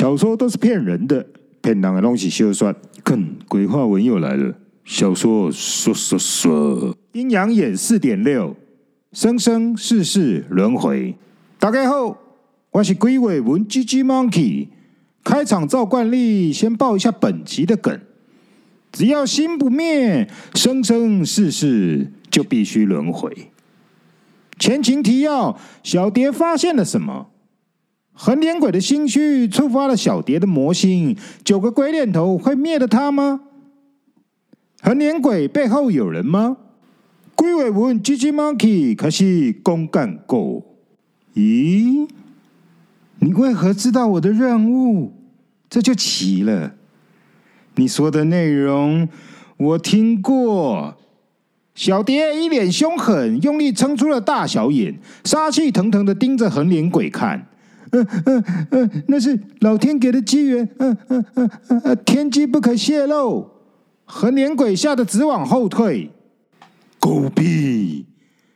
小说都是骗人的，骗人的东西休算。看，鬼话文又来了。小说说说说，阴阳眼四点六，生生世世轮回。大家好，我是鬼话文 GG Monkey。开场照惯例，先报一下本集的梗。只要心不灭，生生世世就必须轮回。前情提要：小蝶发现了什么？横脸鬼的心虚触发了小蝶的魔心，九个鬼脸头会灭了他吗？横脸鬼背后有人吗？鬼话文 GG Monkey 可是公干过。咦？你为何知道我的任务？这就奇了。你说的内容我听过。小蝶一脸凶狠，用力撑出了大小眼，杀气腾腾的盯着横脸鬼看。嗯嗯嗯，那是老天给的机缘，嗯嗯嗯嗯，天机不可泄露。横脸鬼吓得直往后退。狗屁！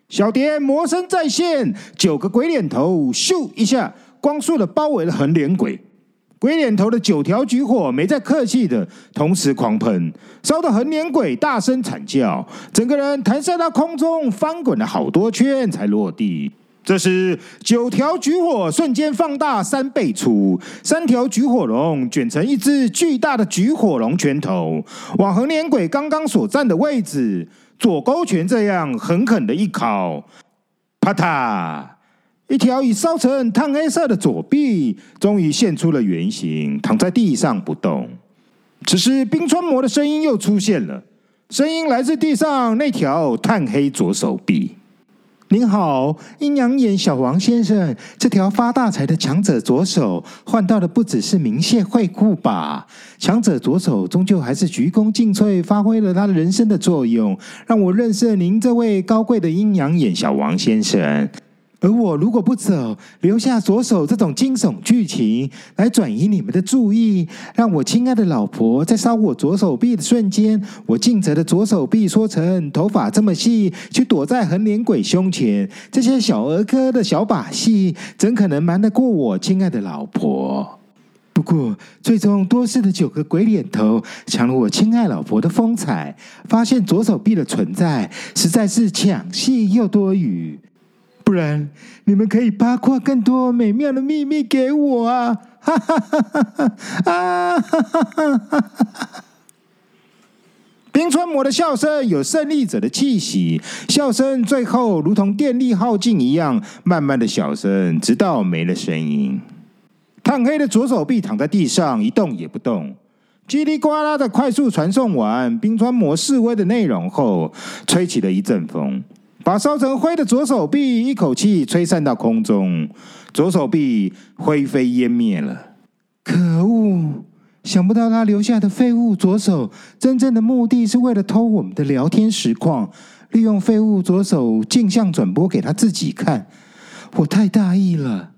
小蝶魔身再现，九个鬼脸头咻一下，光速的包围了横脸鬼。鬼脸头的九条举火没再客气的，同时狂喷，烧得横脸鬼大声惨叫，整个人弹射到空中，翻滚了好多圈才落地。这时，九条举火瞬间放大三倍粗，三条举火龙卷成一只巨大的举火龙拳头，往横脸鬼刚刚所站的位置左勾拳这样狠狠的一敲，啪嗒。一条已烧成炭黑色的左臂，终于现出了原形，躺在地上不动。此时，冰川魔的声音又出现了，声音来自地上那条炭黑左手臂。您好，阴阳眼小王先生，这条发大财的强者左手，换到的不只是名谢惠顾吧？强者左手终究还是鞠躬尽瘁，发挥了他人生的作用，让我认识了您这位高贵的阴阳眼小王先生。而我如果不走，留下左手这种惊悚剧情来转移你们的注意，让我亲爱的老婆在烧我左手臂的瞬间，我尽责的左手臂缩成头发这么细，去躲在横脸鬼胸前，这些小儿科的小把戏，怎可能瞒得过我亲爱的老婆？不过，最终多事的九个鬼脸头抢了我亲爱老婆的风采，发现左手臂的存在，实在是抢戏又多余。不然，你们可以八卦更多美妙的秘密给我啊！哈哈哈哈哈！啊！冰川魔的笑声有胜利者的气息，笑声最后如同电力耗尽一样，慢慢的小声，直到没了声音。炭黑的左手臂躺在地上一动也不动，叽里呱啦的快速传送完冰川魔示威的内容后，吹起了一阵风。把烧成灰的左手臂一口气吹散到空中，左手臂灰飞烟灭了。可恶！想不到他留下的废物左手，真正的目的是为了偷我们的聊天实况，利用废物左手镜像转播给他自己看。我太大意了，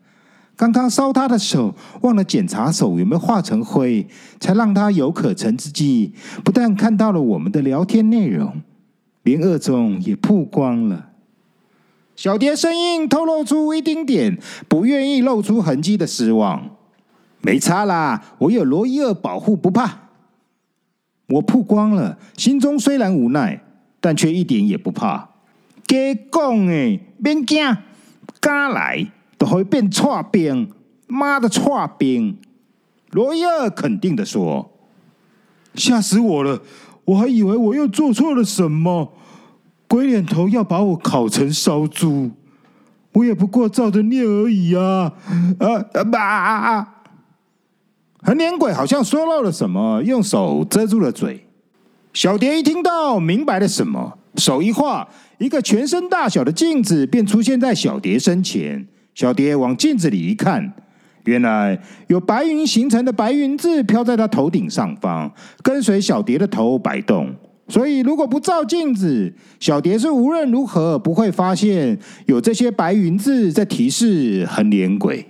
刚刚烧他的手，忘了检查手有没有化成灰，才让他有可乘之机，不但看到了我们的聊天内容。连恶总也曝光了，小蝶声音透露出一丁点不愿意露出痕迹的失望。没差啦，我有罗伊尔保护，不怕。我曝光了，心中虽然无奈，但却一点也不怕。给讲诶，别惊，刚来都会变错兵，妈的错兵！罗伊尔肯定的说：“吓死我了。”我还以为我又做错了什么，鬼脸头要把我烤成烧猪，我也不过照着念而已啊！啊啊！横脸鬼好像说漏了什么，用手遮住了嘴。小蝶一听到，明白了什么，手一画，一个全身大小的镜子便出现在小蝶身前。小蝶往镜子里一看。原来有白云形成的白云字飘在他头顶上方，跟随小蝶的头摆动。所以如果不照镜子，小蝶是无论如何不会发现有这些白云字在提示横脸鬼。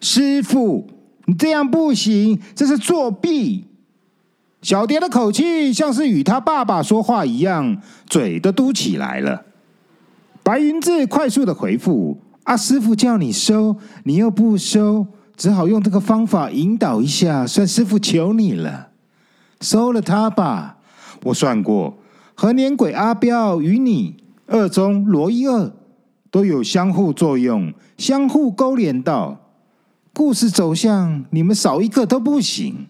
师傅，你这样不行，这是作弊。小蝶的口气像是与他爸爸说话一样，嘴都嘟起来了。白云字快速的回复：“啊，师傅叫你收，你又不收。”只好用这个方法引导一下，算师傅求你了，收了他吧。我算过，和年鬼阿彪与你二中罗一二都有相互作用、相互勾连到故事走向，你们少一个都不行。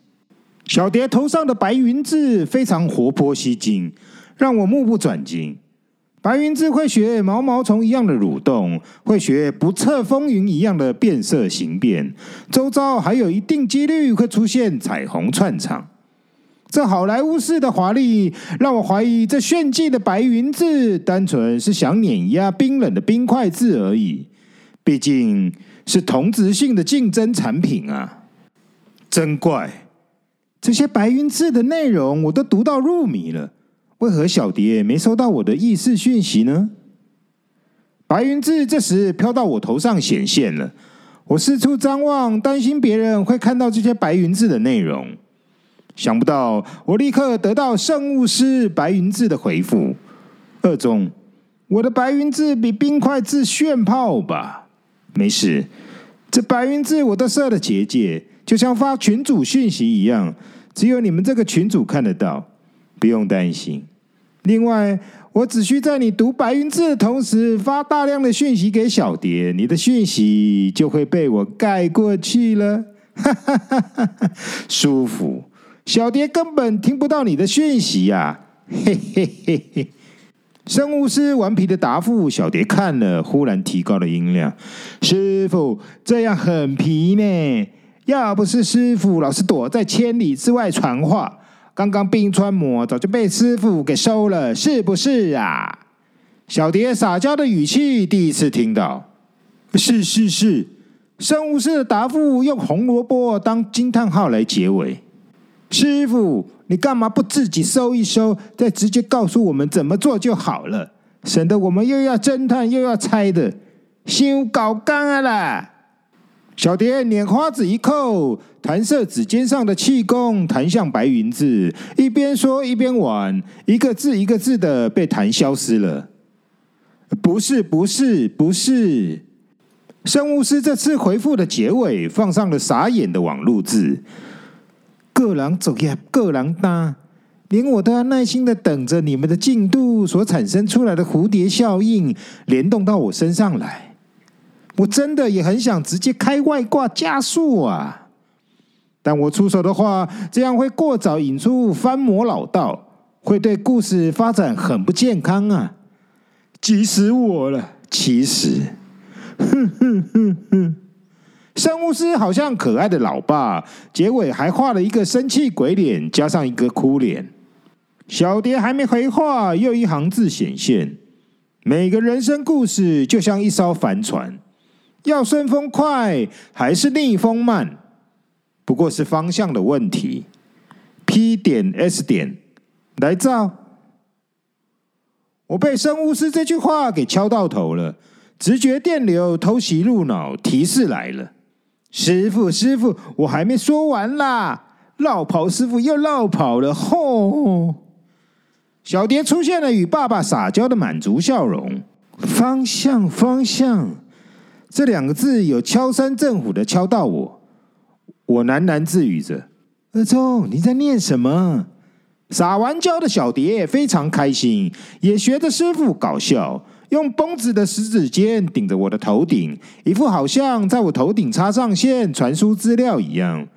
小蝶头上的白云字非常活泼吸睛，让我目不转睛。白云字会学毛毛虫一样的蠕动，会学不测风云一样的变色形变，周遭还有一定几率会出现彩虹串场。这好莱坞式的华丽，让我怀疑这炫技的白云字单纯是想碾压冰冷的冰块字而已。毕竟是同质性的竞争产品啊！真怪。这些白云字的内容我都读到入迷了，为何小蝶没收到我的意识讯息呢？白云字这时飘到我头上显现了，我四处张望，担心别人会看到这些白云字的内容。想不到我立刻得到圣物师白云字的回复：二中，我的白云字比冰块字炫炮吧？没事，这白云字我都设了结界，就像发群主讯息一样。只有你们这个群主看得到，不用担心。另外，我只需在你读白云字的同时发大量的讯息给小蝶，你的讯息就会被我盖过去了。哈哈哈哈哈，舒服。小蝶根本听不到你的讯息呀！嘿嘿嘿嘿。生物师顽皮的答复，小蝶看了，忽然提高了音量：“师傅，这样很皮呢。”要不是师傅老是躲在千里之外传话，刚刚冰川魔早就被师傅给收了，是不是啊？小蝶撒娇的语气第一次听到，是是是。生物师的答复用红萝卜当惊叹号来结尾。师傅，你干嘛不自己收一收，再直接告诉我们怎么做就好了，省得我们又要侦探又要猜的，先搞干了啦。小蝶拈花指一扣，弹射指尖上的气功弹向白云字，一边说一边玩，一个字一个字的被弹消失了。不是，不是，不是。生物师这次回复的结尾放上了傻眼的网路字。个人走呀，个人搭，连我都要耐心的等着你们的进度所产生出来的蝴蝶效应联动到我身上来。我真的也很想直接开外挂加速啊，但我出手的话，这样会过早引出翻魔老道，会对故事发展很不健康啊！急死我了！其实，哼哼哼哼，生物师好像可爱的老爸，结尾还画了一个生气鬼脸，加上一个哭脸。小蝶还没回话，又一行字显现：每个人生故事就像一艘帆船。要顺风快还是逆风慢，不过是方向的问题。P 点 S 点来照，我被生物师这句话给敲到头了，直觉电流偷袭入脑，提示来了。师傅，师傅，我还没说完啦！落跑师傅又落跑了，吼！小蝶出现了，与爸爸撒娇的满足笑容。方向，方向。这两个字有敲山震虎的敲到我，我喃喃自语着：“二中，你在念什么？”撒完娇的小蝶非常开心，也学着师傅搞笑，用绷子的食指尖顶着我的头顶，一副好像在我头顶插上线传输资料一样。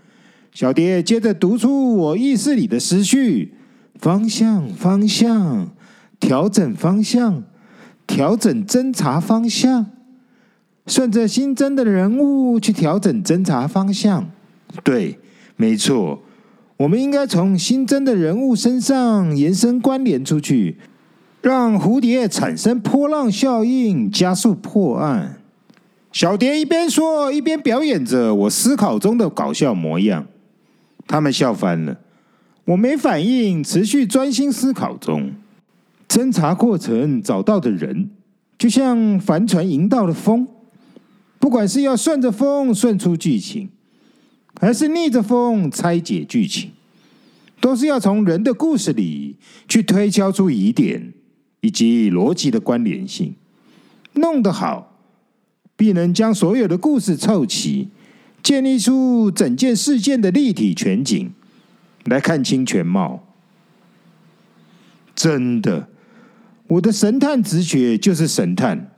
小蝶接着读出我意识里的思绪：方向，方向，调整方向，调整侦查方向。顺着新增的人物去调整侦查方向，对，没错，我们应该从新增的人物身上延伸关联出去，让蝴蝶产生波浪效应，加速破案。小蝶一边说一边表演着我思考中的搞笑模样，他们笑翻了。我没反应，持续专心思考中。侦查过程找到的人，就像帆船迎到了风。不管是要顺着风顺出剧情，还是逆着风拆解剧情，都是要从人的故事里去推敲出疑点以及逻辑的关联性。弄得好，必能将所有的故事凑齐，建立出整件事件的立体全景，来看清全貌。真的，我的神探直觉就是神探，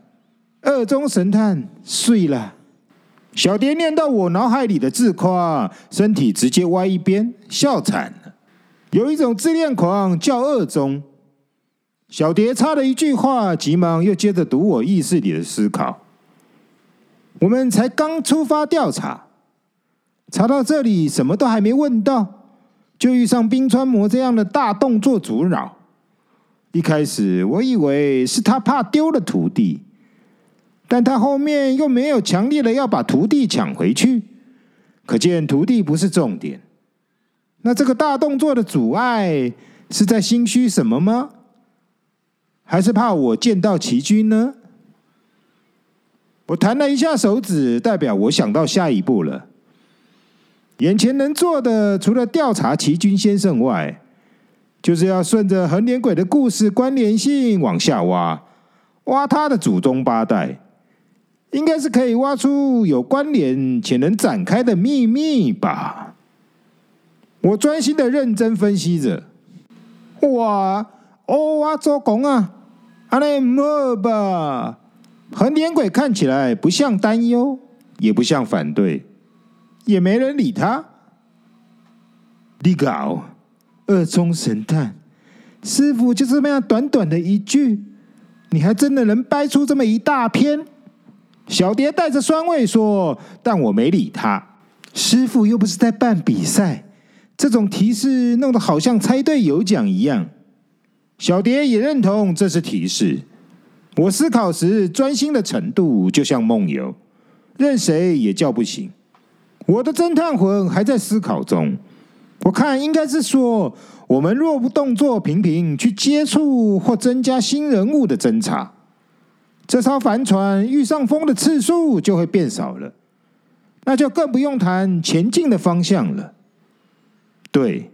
二中神探睡了。小蝶念到我脑海里的自夸，身体直接歪一边，笑惨了。有一种自恋狂叫二中。小蝶插了一句话，急忙又接着读我意识里的思考。我们才刚出发调查，查到这里什么都还没问到，就遇上冰川魔这样的大动作阻扰。一开始我以为是他怕丢了徒弟，但他后面又没有强烈的要把徒弟抢回去，可见徒弟不是重点。那这个大动作的阻碍是在心虚什么吗？还是怕我见到齐军呢？我弹了一下手指，代表我想到下一步了。眼前能做的，除了调查齐军先生外，就是要顺着横脸鬼的故事关联性往下挖，挖他的祖宗八代，应该是可以挖出有关联且能展开的秘密吧。我专心的认真分析着。哇，哦，哇，做工啊！阿内莫吧，横脸鬼看起来不像担忧，也不像反对，也没人理他。你搞二中神探，师傅就这么样短短的一句，你还真的能掰出这么一大篇？小蝶带着酸味说，但我没理他。师傅又不是在办比赛，这种提示弄得好像猜对有奖一样。小蝶也认同这是提示。我思考时专心的程度就像梦游，任谁也叫不醒。我的侦探魂还在思考中。我看应该是说，我们若不动作频频去接触或增加新人物的侦查，这艘帆船遇上风的次数就会变少了，那就更不用谈前进的方向了。对。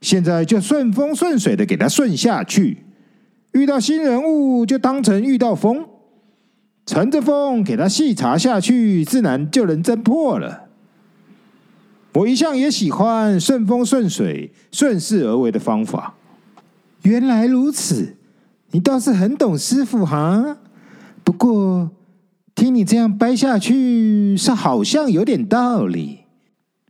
现在就顺风顺水的给它顺下去，遇到新人物就当成遇到风，乘着风给它细查下去，自然就能侦破了。我一向也喜欢顺风顺水、顺势而为的方法。原来如此，你倒是很懂师傅哈。不过听你这样掰下去，是好像有点道理。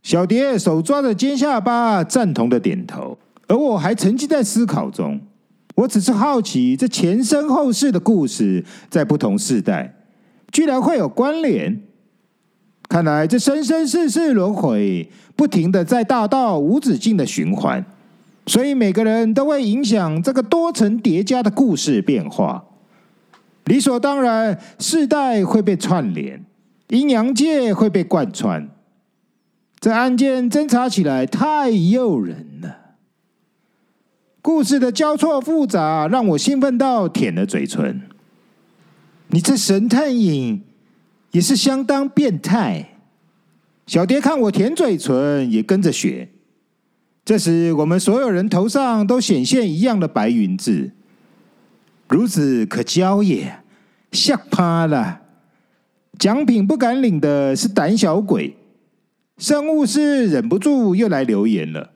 小蝶手抓着尖下巴，赞同的点头，而我还沉浸在思考中。我只是好奇，这前生后世的故事，在不同世代，居然会有关联。看来这生生世世轮回，不停的在大道无止境的循环，所以每个人都会影响这个多层叠加的故事变化。理所当然，世代会被串联，阴阳界会被贯穿。这案件侦查起来太诱人了，故事的交错复杂让我兴奋到舔了嘴唇。你这神探影也是相当变态。小蝶看我舔嘴唇，也跟着学。这时，我们所有人头上都显现一样的白云字，孺子可教也，吓趴了。奖品不敢领的是胆小鬼。生物师忍不住又来留言了：“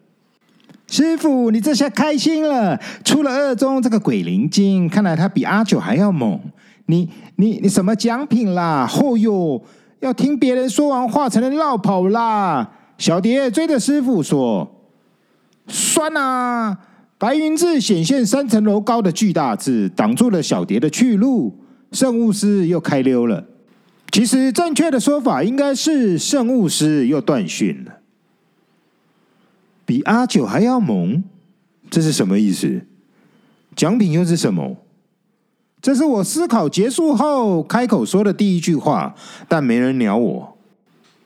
师傅，你这下开心了，出了二中这个鬼灵精，看来他比阿九还要猛。你、你、你什么奖品啦？嚯哟，要听别人说完话才能落跑啦！”小蝶追着师傅说：“算啊！”白云字显现三层楼高的巨大字，挡住了小蝶的去路。圣物师又开溜了。其实正确的说法应该是圣物师又断讯了，比阿九还要猛，这是什么意思？奖品又是什么？这是我思考结束后开口说的第一句话，但没人鸟我。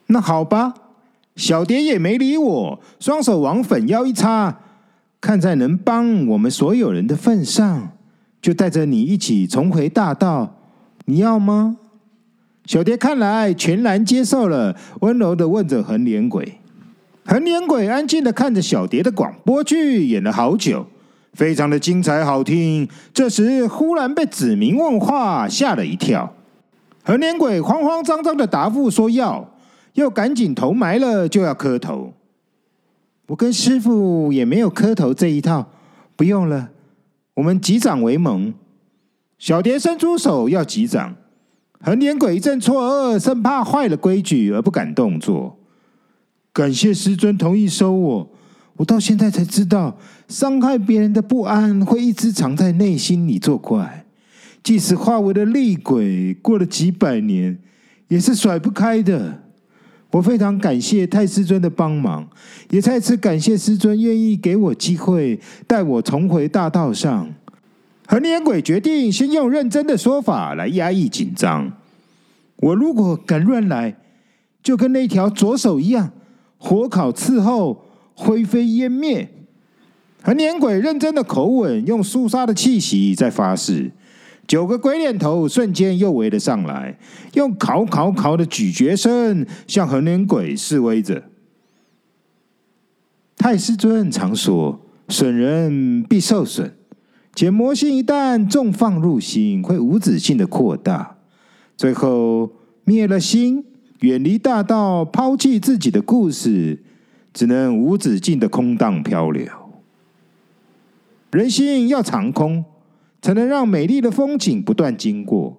那好吧，小蝶也没理我，双手往粉腰一插，看在能帮我们所有人的份上，就带着你一起重回大道，你要吗？小蝶看来全然接受了，温柔的问着横脸鬼。横脸鬼安静的看着小蝶的广播剧，演了好久，非常的精彩好听。这时忽然被指名问话，吓了一跳。横脸鬼慌慌张张的答复说要：又赶紧头埋了就要磕头。我跟师傅也没有磕头这一套，不用了，我们击掌为盟。小蝶伸出手要击掌，横脸鬼一阵错愕，生怕坏了规矩而不敢动作。感谢师尊同意收我。我到现在才知道，伤害别人的不安会一直藏在内心里作怪，即使化为了厉鬼，过了几百年，也是甩不开的。我非常感谢太师尊的帮忙，也再次感谢师尊愿意给我机会，带我重回大道上。横脸鬼决定先用认真的说法来压抑紧张。我如果敢乱来，就跟那条左手一样，火烤伺候。灰飞烟灭！横脸鬼认真的口吻，用肃杀的气息在发誓。九个鬼脸头瞬间又围了上来，用烤烤烤的咀嚼声向横脸鬼示威着。太师尊常说：“损人必受损，且魔性一旦重放入心，会无止境的扩大，最后灭了心，远离大道，抛弃自己的故事。”只能无止境的空荡漂流。人心要长空，才能让美丽的风景不断经过。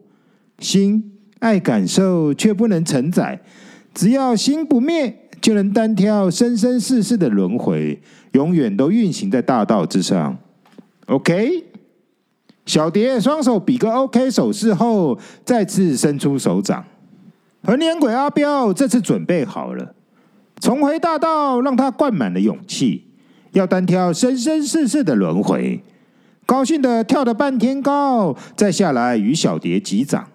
心爱感受，却不能承载。只要心不灭，就能单挑生生世世的轮回，永远都运行在大道之上。OK，小蝶双手比个 OK 手势后，再次伸出手掌。横脸鬼阿彪这次准备好了。重回大道，让他灌满了勇气，要单挑生生世世的轮回。高兴的跳了半天高，再下来与小蝶击掌。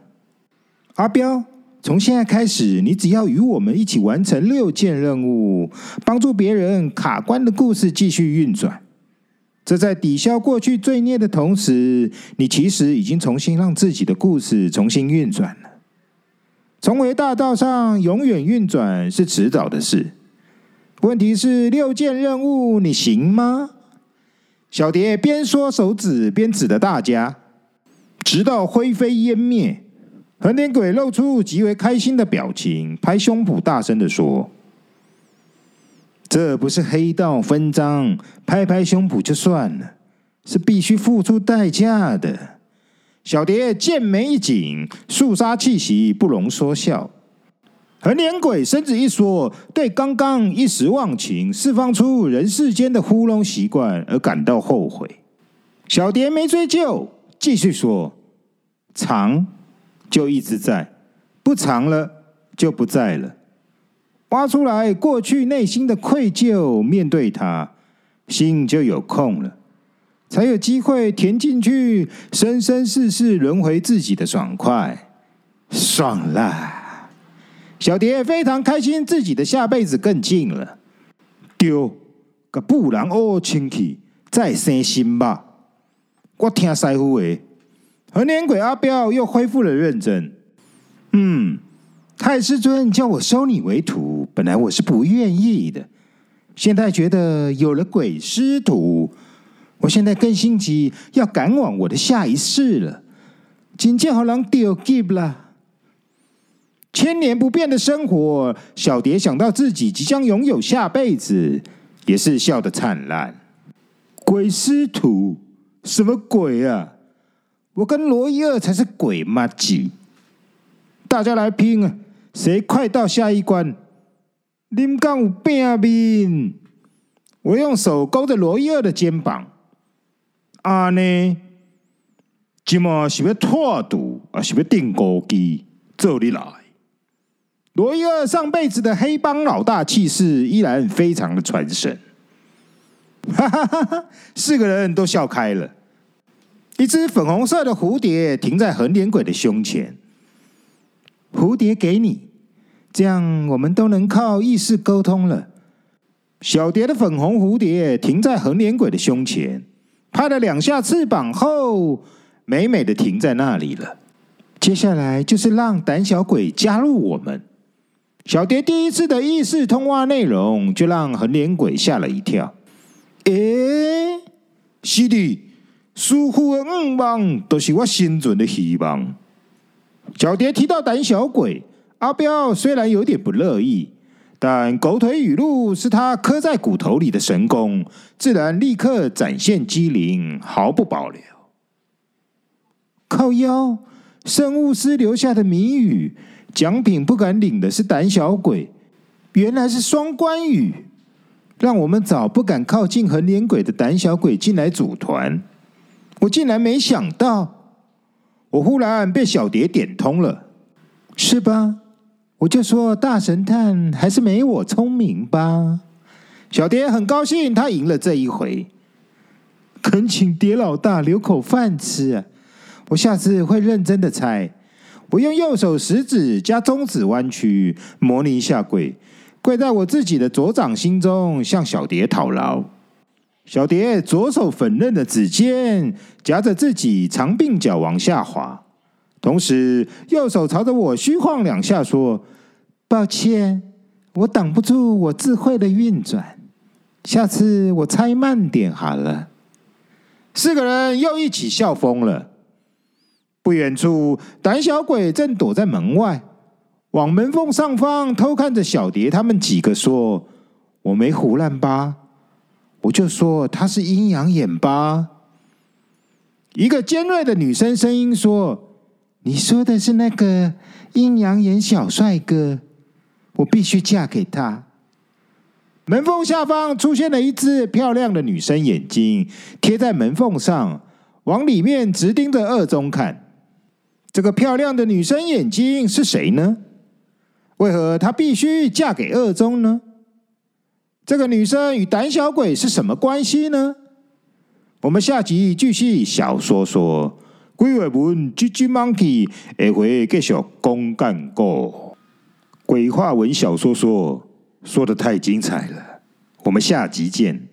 阿彪，从现在开始，你只要与我们一起完成六件任务，帮助别人卡关的故事继续运转。这在抵消过去罪孽的同时，你其实已经重新让自己的故事重新运转了。重回大道上，永远运转是迟早的事。问题是六件任务你行吗？小蝶边说手指边指着大家，直到灰飞烟灭。横脸鬼露出极为开心的表情，拍胸脯大声地说：“这不是黑道分赃，拍拍胸脯就算了，是必须付出代价的。”小蝶剑眉一紧，肃杀气息不容说笑。横脸鬼身子一缩，对刚刚一时忘情释放出人世间的呼咙习惯而感到后悔。小蝶没追究，继续说：“藏就一直在，不藏了就不在了。挖出来过去内心的愧疚，面对它，心就有空了。”才有机会填进去，生生世世轮回自己的爽快，爽啦！小蝶非常开心，自己的下辈子更近了。丢个不然哦，亲戚再生心吧。我听师傅诶，横脸鬼阿彪又恢复了认真。嗯，太师尊叫我收你为徒，本来我是不愿意的，现在觉得有了鬼师徒。我现在更心急，要赶往我的下一世了。紧接好让丢给了，千年不变的生活。小蝶想到自己即将拥有下辈子，也是笑得灿烂。鬼师徒，什么鬼啊？我跟罗伊二才是鬼妈鸡！大家来拼啊！谁快到下一关？林刚有病病。我用手勾着罗伊二的肩膀。啊呢，今嘛是要拓赌，啊是要订孤机，这里来。罗一二上辈子的黑帮老大气势依然非常的传神，哈哈哈哈！四个人都笑开了。一只粉红色的蝴蝶停在横脸鬼的胸前，蝴蝶给你，这样我们都能靠意识沟通了。小蝶的粉红蝴蝶停在横脸鬼的胸前。拍了两下翅膀后，美美的停在那里了。接下来就是让胆小鬼加入我们。小蝶第一次的意识通话内容，就让横脸鬼吓了一跳。诶，是的，师父的愿望都是我生存的希望。小蝶提到胆小鬼，阿彪虽然有点不乐意，但狗腿语录是他刻在骨头里的神功，自然立刻展现机灵，毫不保留。靠腰，生物师留下的谜语，奖品不敢领的是胆小鬼，原来是双关语，让我们找不敢靠近横脸鬼的胆小鬼进来组团。我竟然没想到，我忽然被小蝶点通了，是吧？我就说大神探还是没我聪明吧。小蝶很高兴，他赢了这一回。恳请蝶老大留口饭吃，我下次会认真的猜。我用右手食指加中指弯曲，模拟下跪，跪在我自己的左掌心中，向小蝶讨饶。小蝶左手粉嫩的指尖夹着自己长鬓角往下滑，同时右手朝着我虚晃两下，说：“抱歉，我挡不住我智慧的运转，下次我猜慢点好了。”四个人又一起笑疯了。不远处，胆小鬼正躲在门外，往门缝上方偷看着小蝶他们几个，说：“我没胡乱吧？”我就说他是阴阳眼吧。一个尖锐的女生声音说：“你说的是那个阴阳眼小帅哥，我必须嫁给他。”门缝下方出现了一只漂亮的女生眼睛，贴在门缝上，往里面直盯着二中看。这个漂亮的女生眼睛是谁呢？为何她必须嫁给二中呢？这个女生与胆小鬼是什么关系呢？我们下集继续小说说。鬼话文 GG Monkey 下回继续公干过。鬼话文小说说说的太精彩了，我们下集见。